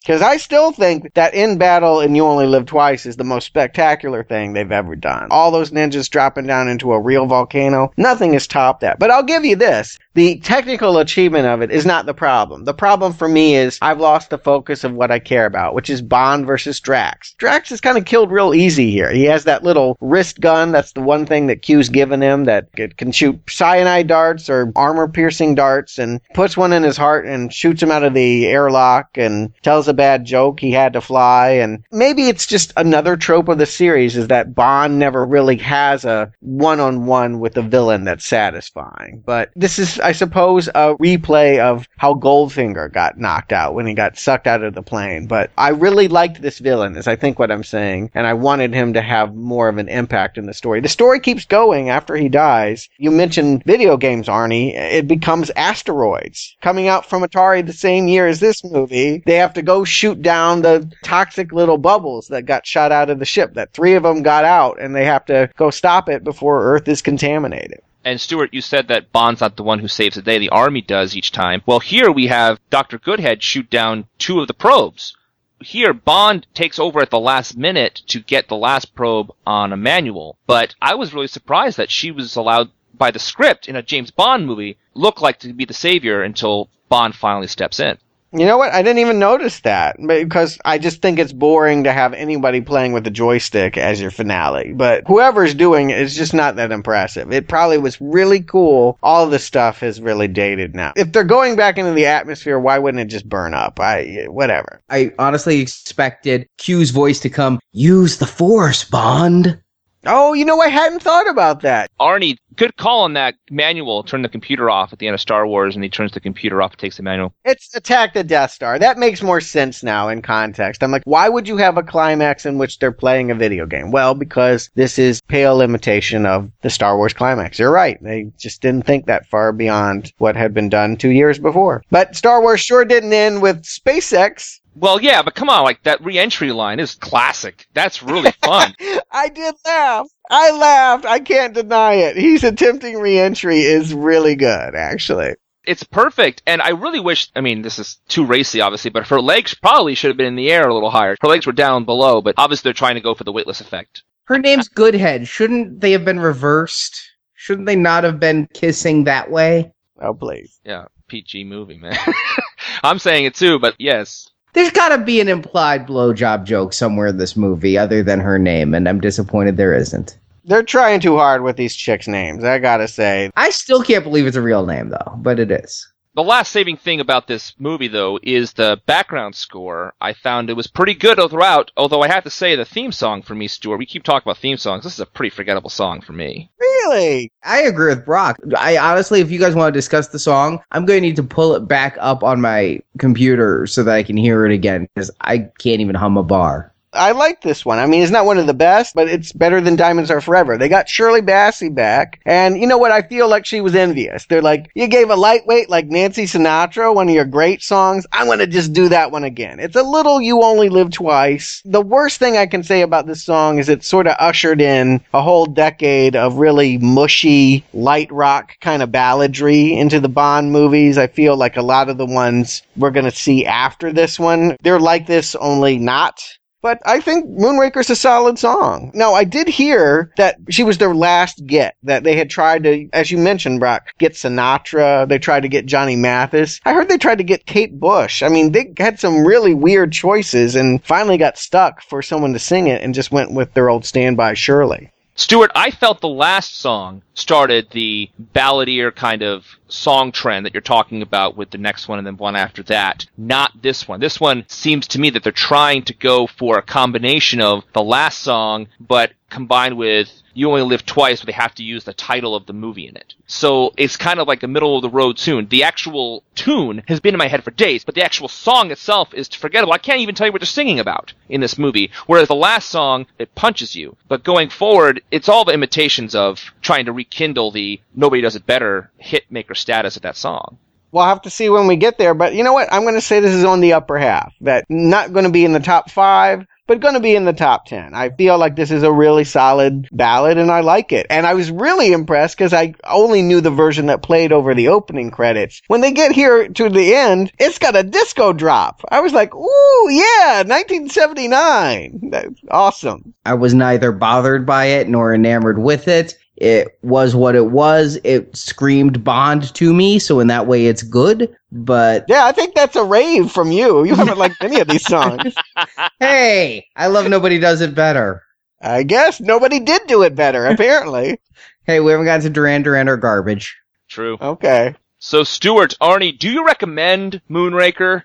Because I still think that in battle and You Only Live Twice is the most spectacular thing they've ever done. All those ninjas dropping down into a real volcano, nothing has topped that. But I'll give you this. The technical achievement of it is not the problem. The problem for me is I've lost the focus of what I care about, which is Bond versus Drax. Drax is kind of killed real easy here. He has that little wrist gun. That's the one thing that Q's given him that can shoot cyanide darts or armor piercing darts and puts one in his heart and shoots him out of the airlock and tells a bad joke he had to fly. And maybe it's just another trope of the series is that Bond never really has a one on one with a villain that's satisfying. But this is, I suppose, a replay of how Goldfinger got knocked out when he got sucked out of the plane. But I really liked this villain, is I think what I'm saying. And I wanted him to have more of an impact in the story. The story keeps going after he dies. You mentioned video games, Arnie. It becomes asteroids coming out from Atari the same year as this movie. They have to go shoot down the toxic little bubbles that got shot out of the ship. That three of them got out and they have to go stop it before Earth is contaminated. And Stuart, you said that Bond's not the one who saves the day, the army does each time. Well, here we have Dr. Goodhead shoot down two of the probes. Here, Bond takes over at the last minute to get the last probe on a manual, but I was really surprised that she was allowed by the script in a James Bond movie look like to be the savior until Bond finally steps in. You know what? I didn't even notice that because I just think it's boring to have anybody playing with a joystick as your finale. But whoever's doing it is just not that impressive. It probably was really cool. All the stuff is really dated now. If they're going back into the atmosphere, why wouldn't it just burn up? I whatever. I honestly expected Q's voice to come, use the force, Bond. Oh, you know, I hadn't thought about that. Arnie, good call on that manual. Turn the computer off at the end of Star Wars, and he turns the computer off and takes the manual. It's attack the Death Star. That makes more sense now in context. I'm like, why would you have a climax in which they're playing a video game? Well, because this is pale imitation of the Star Wars climax. You're right. They just didn't think that far beyond what had been done two years before. But Star Wars sure didn't end with space sex. Well, yeah, but come on, like that re-entry line is classic. That's really fun. [LAUGHS] I did laugh. I laughed. I can't deny it. He's attempting re-entry is really good, actually. it's perfect, and I really wish. I mean, this is too racy, obviously, but her legs probably should have been in the air a little higher. Her legs were down below, but obviously they're trying to go for the weightless effect. Her name's Goodhead. Shouldn't they have been reversed? Shouldn't they not have been kissing that way? Oh, please. Yeah, PG movie, man. [LAUGHS] I'm saying it too, but yes. There's gotta be an implied blowjob joke somewhere in this movie other than her name, and I'm disappointed there isn't. They're trying too hard with these chicks' names, I gotta say. I still can't believe it's a real name though, but it is. The last saving thing about this movie, though, is the background score. I found it was pretty good throughout, although I have to say the theme song for me, Stuart, we keep talking about theme songs. This is a pretty forgettable song for me. Really? I agree with Brock. I honestly, if you guys want to discuss the song, I'm going to need to pull it back up on my computer so that I can hear it again because I can't even hum a bar. I like this one. I mean, it's not one of the best, but it's better than Diamonds Are Forever. They got Shirley Bassey back, and you know what? I feel like she was envious. They're like, you gave a lightweight like Nancy Sinatra, one of your great songs. I'm gonna just do that one again. It's a little You Only Live Twice. The worst thing I can say about this song is it sort of ushered in a whole decade of really mushy, light rock kind of balladry into the Bond movies. I feel like a lot of the ones we're gonna see after this one, they're like this, only not. But I think Moonraker's a solid song. Now, I did hear that she was their last get, that they had tried to, as you mentioned, Brock, get Sinatra. They tried to get Johnny Mathis. I heard they tried to get Kate Bush. I mean, they had some really weird choices and finally got stuck for someone to sing it and just went with their old standby Shirley. Stuart, I felt the last song started the balladier kind of song trend that you're talking about with the next one and then one after that. Not this one. This one seems to me that they're trying to go for a combination of the last song, but combined with You Only Live Twice, where they have to use the title of the movie in it. So it's kind of like a middle of the road tune. The actual tune has been in my head for days, but the actual song itself is forgettable. I can't even tell you what they're singing about in this movie. Whereas the last song, it punches you. But going forward, it's all the imitations of trying to rekindle the nobody does it better hit maker status of that song. We'll have to see when we get there, but you know what? I'm going to say this is on the upper half. That not going to be in the top five, but going to be in the top 10. I feel like this is a really solid ballad and I like it. And I was really impressed because I only knew the version that played over the opening credits. When they get here to the end, it's got a disco drop. I was like, ooh, yeah, 1979. That's awesome. I was neither bothered by it nor enamored with it. It was what it was. It screamed Bond to me, so in that way it's good. But Yeah, I think that's a rave from you. You haven't liked any of these songs. [LAUGHS] hey, I love Nobody Does It Better. I guess nobody did do it better, apparently. [LAUGHS] Hey, we haven't got to Duran Duran or garbage. True. Okay. So, Stuart, Arnie, do you recommend Moonraker?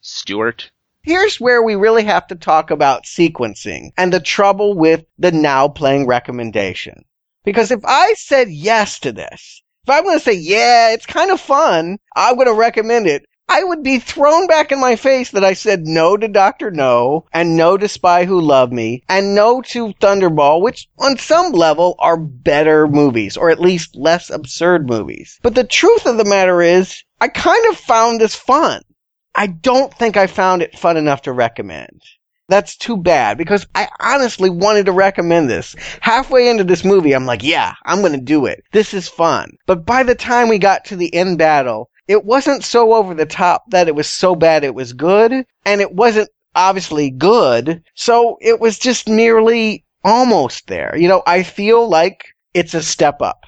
Stuart? Here's where we really have to talk about sequencing and the trouble with the now playing recommendation. Because if I said yes to this, if I'm going to say, yeah, it's kind of fun, I'm going to recommend it, I would be thrown back in my face that I said no to Dr. No, and no to Spy Who Loved Me, and no to Thunderball, which on some level are better movies, or at least less absurd movies. But the truth of the matter is, I kind of found this fun. I don't think I found it fun enough to recommend. That's too bad because I honestly wanted to recommend this. Halfway into this movie, I'm like, yeah, I'm going to do it. This is fun. But by the time we got to the end battle, it wasn't so over the top that it was so bad it was good, and it wasn't obviously good, so it was just merely almost there. You know, I feel like it's a step up.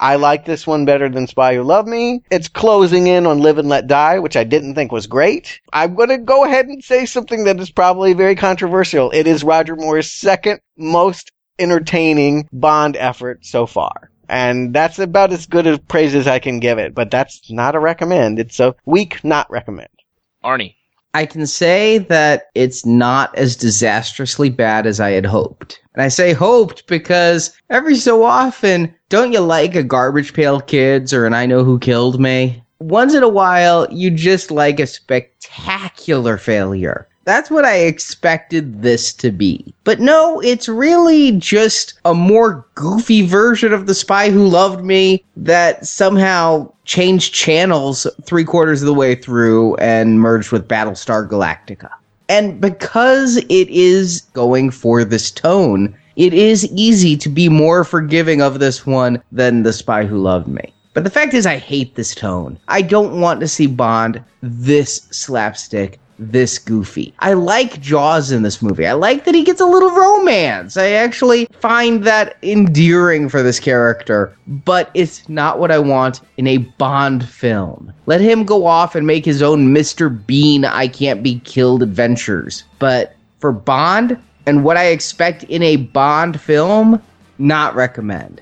I like this one better than Spy Who Loved Me. It's closing in on Live and Let Die, which I didn't think was great. I'm going to go ahead and say something that is probably very controversial. It is Roger Moore's second most entertaining Bond effort so far. And that's about as good a praise as I can give it, but that's not a recommend. It's a weak not recommend. Arnie? I can say that it's not as disastrously bad as I had hoped. And I say hoped because every so often, don't you like a Garbage Pail Kids or an I Know Who Killed Me? Once in a while, you just like a spectacular failure. That's what I expected this to be. But no, it's really just a more goofy version of The Spy Who Loved Me that somehow changed channels three quarters of the way through and merged with Battlestar Galactica. And because it is going for this tone, it is easy to be more forgiving of this one than The Spy Who Loved Me. But the fact is, I hate this tone. I don't want to see Bond this slapstick, this goofy. I like Jaws in this movie. I like that he gets a little romance. I actually find that endearing for this character, but it's not what I want in a Bond film. Let him go off and make his own Mr. Bean I Can't Be Killed adventures. But for Bond and what I expect in a Bond film, not recommend.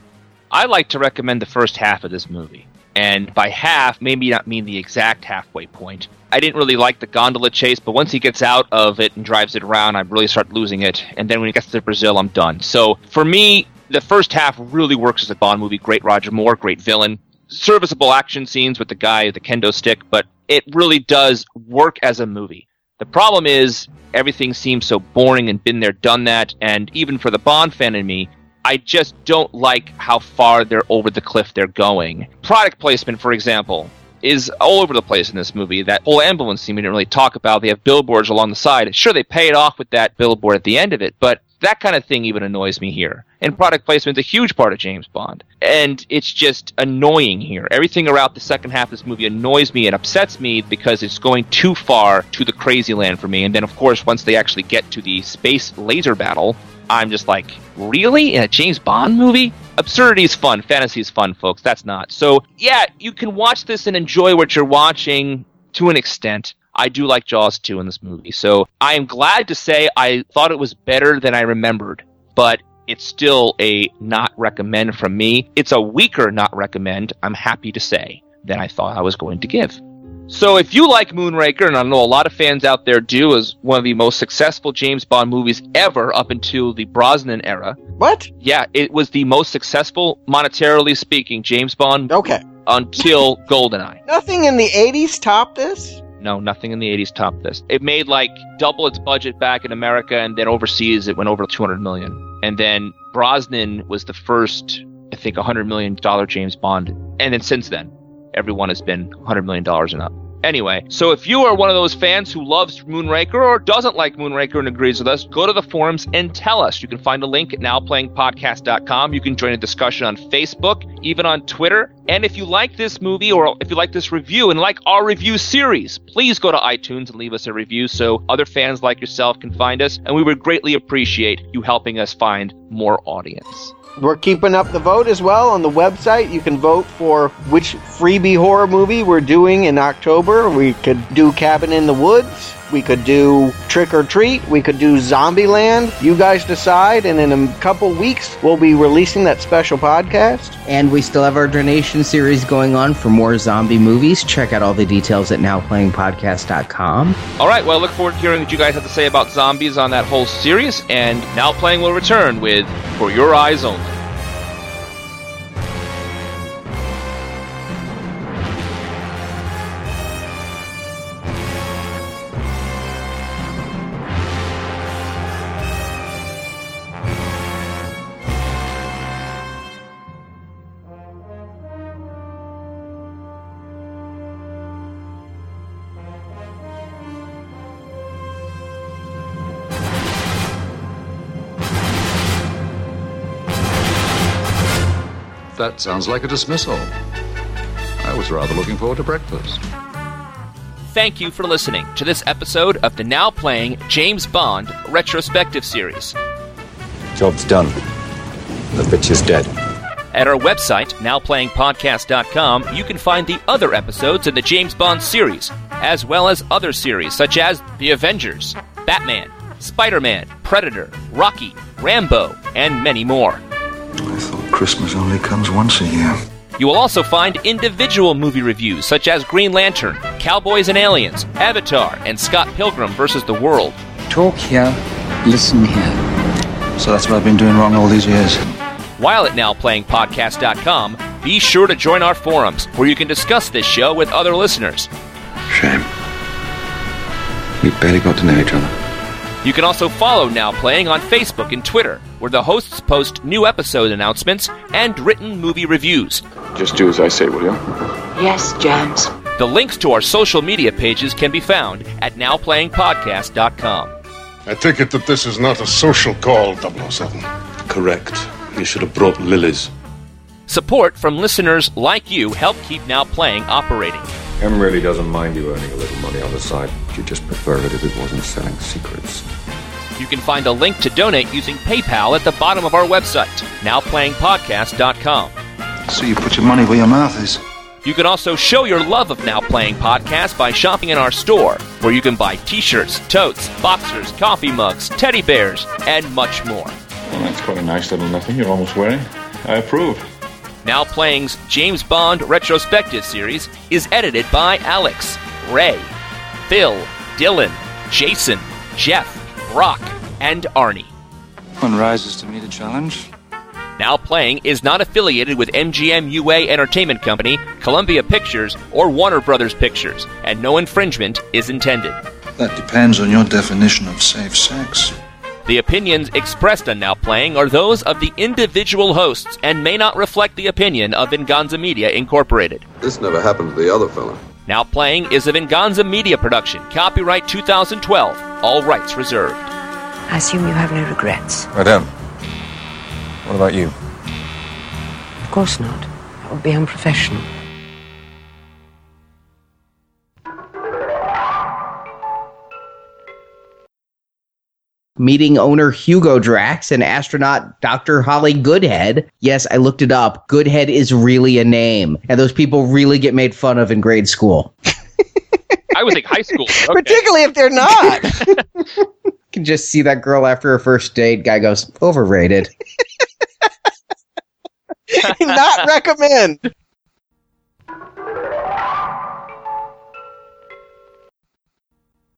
I like to recommend the first half of this movie. And by half, maybe not mean the exact halfway point. I didn't really like the gondola chase, but once he gets out of it and drives it around, I really start losing it. And then when he gets to Brazil, I'm done. So for me, the first half really works as a Bond movie. Great Roger Moore, great villain. Serviceable action scenes with the guy, with the kendo stick, but it really does work as a movie. The problem is everything seems so boring and been there, done that, and even for the Bond fan in me, I just don't like how far they're over the cliff they're going. Product placement, for example, is all over the place in this movie. That whole ambulance scene we didn't really talk about. They have billboards along the side. Sure, they pay it off with that billboard at the end of it, but that kind of thing even annoys me here. And product placement is a huge part of James Bond. And it's just annoying here. Everything around the second half of this movie annoys me and upsets me because it's going too far to the crazy land for me. And then, of course, once they actually get to the space laser battle, I'm just like, really? In a James Bond movie? Absurdity is fun. Fantasy is fun, folks. That's not. So, yeah, you can watch this and enjoy what you're watching to an extent. I do like Jaws 2 in this movie. So, I am glad to say I thought it was better than I remembered, but it's still a not recommend from me. It's a weaker not recommend, I'm happy to say, than I thought I was going to give. So if you like Moonraker, and I know a lot of fans out there do, as one of the most successful James Bond movies ever up until the Brosnan era. What? Yeah, it was the most successful, monetarily speaking, James Bond Okay. until [LAUGHS] GoldenEye. Nothing in the 80s topped this? No, nothing in the 80s topped this. It made like double its budget back in America, and then overseas it went over 200 million. And then Brosnan was the first, I think, 100 million dollar James Bond. And then since then, everyone has been $100 million and up. Anyway, so if you are one of those fans who loves Moonraker or doesn't like Moonraker and agrees with us, go to the forums and tell us. You can find a link at nowplayingpodcast.com. You can join a discussion on Facebook, even on Twitter. And if you like this movie or if you like this review and like our review series, please go to iTunes and leave us a review so other fans like yourself can find us. And we would greatly appreciate you helping us find more audience. We're keeping up the vote as well on the website. You can vote for which freebie horror movie we're doing in October. We could do Cabin in the Woods. We could do Trick or Treat. We could do Zombieland. You guys decide, and in a couple weeks, we'll be releasing that special podcast. And we still have our donation series going on for more zombie movies. Check out all the details at nowplayingpodcast.com. All right, well, I look forward to hearing what you guys have to say about zombies on that whole series. And now playing will return with For Your Eyes Only. That sounds like a dismissal. I was rather looking forward to breakfast. Thank you for listening to this episode of the now playing James Bond retrospective series. Job's done. The bitch is dead. At our website, nowplayingpodcast.com, you can find the other episodes in the James Bond series, as well as other series such as The Avengers, Batman, Spider Man, Predator, Rocky, Rambo, and many more. I thought Christmas only comes once a year. You will also find individual movie reviews such as Green Lantern, Cowboys and Aliens, Avatar, and Scott Pilgrim vs. the World. Talk here, listen here. So that's what I've been doing wrong all these years. While at nowplayingpodcast.com, be sure to join our forums where you can discuss this show with other listeners. Shame. We barely got to know each other. You can also follow Now Playing on Facebook and Twitter, where the hosts post new episode announcements and written movie reviews. Just do as I say, will you? Yes, James. The links to our social media pages can be found at nowplayingpodcast.com. I take it that this is not a social call, 007. Correct. You should have brought lilies. Support from listeners like you help keep Now Playing operating. Em really doesn't mind you earning a little money on the side. She'd just prefer it if it wasn't selling secrets. You can find a link to donate using PayPal at the bottom of our website, nowplayingpodcast.com. So you put your money where your mouth is. You can also show your love of Now Playing Podcast by shopping in our store, where you can buy t-shirts, totes, boxers, coffee mugs, teddy bears, and much more. Well, that's quite a nice little nothing you're almost wearing. I approve. Now Playing's James Bond retrospective series is edited by Alex, Ray, Phil, Dylan, Jason, Jeff, Brock, and Arnie. One rises to meet a challenge. Now Playing is not affiliated with MGM UA Entertainment Company, Columbia Pictures, or Warner Brothers Pictures, and no infringement is intended. That depends on your definition of safe sex. The opinions expressed on Now Playing are those of the individual hosts and may not reflect the opinion of Venganza Media Incorporated. This never happened to the other fella. Now Playing is a Venganza Media production, copyright 2012, all rights reserved. I assume you have no regrets. I don't. What about you? Of course not. That would be unprofessional. Meeting owner Hugo Drax and astronaut Dr. Holly Goodhead. Yes, I looked it up. Goodhead is really a name, and those people really get made fun of in grade school. I would think high school, [LAUGHS] okay. particularly if they're not. you [LAUGHS] [LAUGHS] can just see that girl after her first date. Guy goes, overrated. not recommend.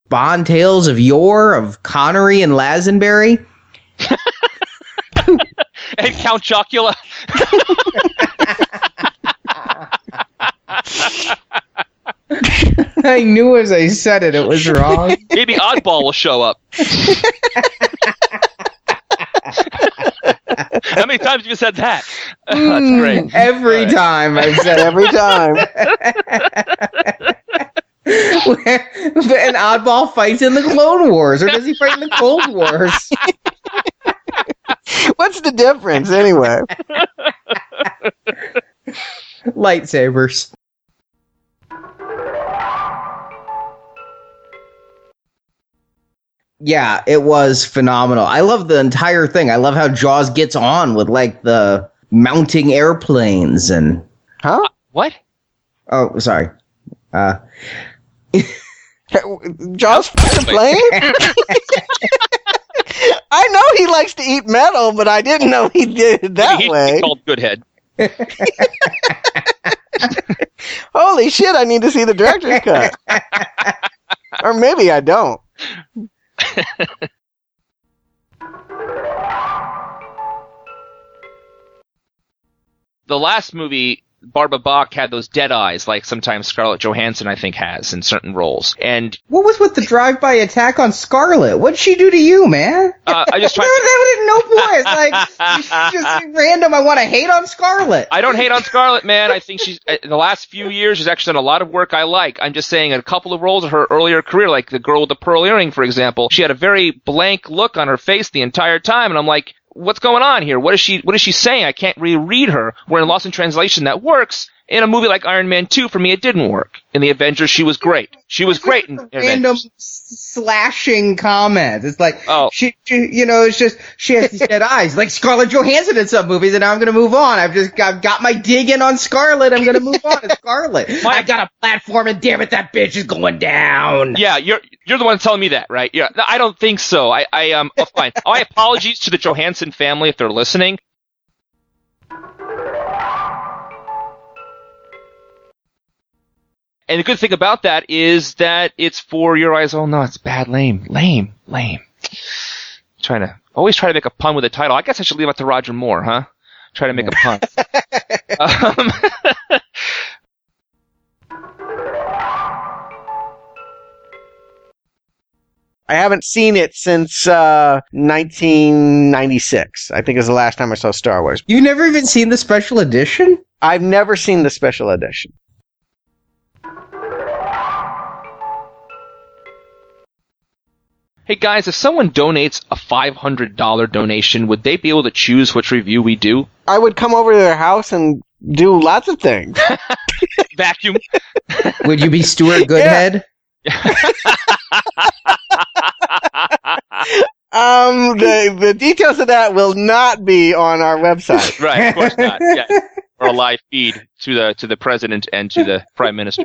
Bond tales of yore of Connery and Lazenberry. [LAUGHS] and Count Chocula. [LAUGHS] I knew as I said it, it was wrong. [LAUGHS] Maybe Oddball will show up. How many times have you said that? That's hmm, great. Every time I've said Every time. Where- an oddball fights in the Clone Wars, or does he fight in the Cold Wars? [LAUGHS] What's the difference anyway? [LAUGHS] Lightsabers. Yeah, it was phenomenal. I love the entire thing. I love how Jaws gets on with like the mounting airplanes and Huh? What? oh, sorry. Uh, Jaws fucking plane? [LAUGHS] I know he likes to eat metal, but I didn't know he did it that He'd way. be called Goodhead. [LAUGHS] Holy shit, I need to see the director's [LAUGHS] cut. or maybe I don't. The last movie, Barbara Bach had those dead eyes, like sometimes Scarlett Johansson, I think, has in certain roles. And what was with the drive-by attack on Scarlett? What'd she do to you, man? uh, I just [LAUGHS] No, tried. that no boy. It's like [LAUGHS] just random. I want to hate on Scarlett. I don't hate on Scarlett, man. I think she's in the last few years she's actually done a lot of work I like. I'm just saying a couple of roles of her earlier career, like the girl with the pearl earring, for example, she had a very blank look on her face the entire time, and I'm like, what's going on here? What is she? What is she saying? I can't really read her. Where in Lost in Translation that works. In a movie like Iron Man 2, for me, it didn't work. In the Avengers, she was great. She was great in Random Avengers. slashing comments. It's like Oh. she, she, you know, it's just she has these dead [LAUGHS] eyes, like Scarlett Johansson in some movies, and now I'm gonna move on. I've just got, got my dig in on Scarlett. I'm gonna move on to Scarlett. [LAUGHS] I got a platform, and damn it, that bitch is going down. Yeah, you're you're the one telling me that, right? Yeah, No, I don't think so. I I um oh, fine. [LAUGHS] My apologies to the Johansson family if they're listening. And the good thing about that is that it's for your eyes. Oh no, it's bad, lame, lame, lame. Trying to always try to make a pun with a title. I guess I should leave it to Roger Moore, huh? Try to make a pun. [LAUGHS] um, [LAUGHS] I haven't seen it since uh, 1996. I think is the last time I saw Star Wars. You've never even seen the special edition? I've never seen the special edition. Hey guys, if someone donates a $500 donation, would they be able to choose which review we do? I would come over to their house and do lots of things. [LAUGHS] Vacuum. Would you be Stuart [LAUGHS] Goodhead? Yeah. [LAUGHS] Um, the the details of that will not be on our website. Right, of course not. Yeah. Or a live feed to the to the president and to the prime minister.